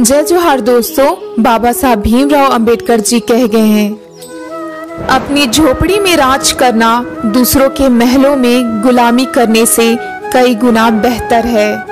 जय जोहार दोस्तों, बाबा साहब भीमराव अंबेडकर जी कह गए हैं। अपनी झोपड़ी में राज करना दूसरों के महलों में गुलामी करने से कई गुना बेहतर है।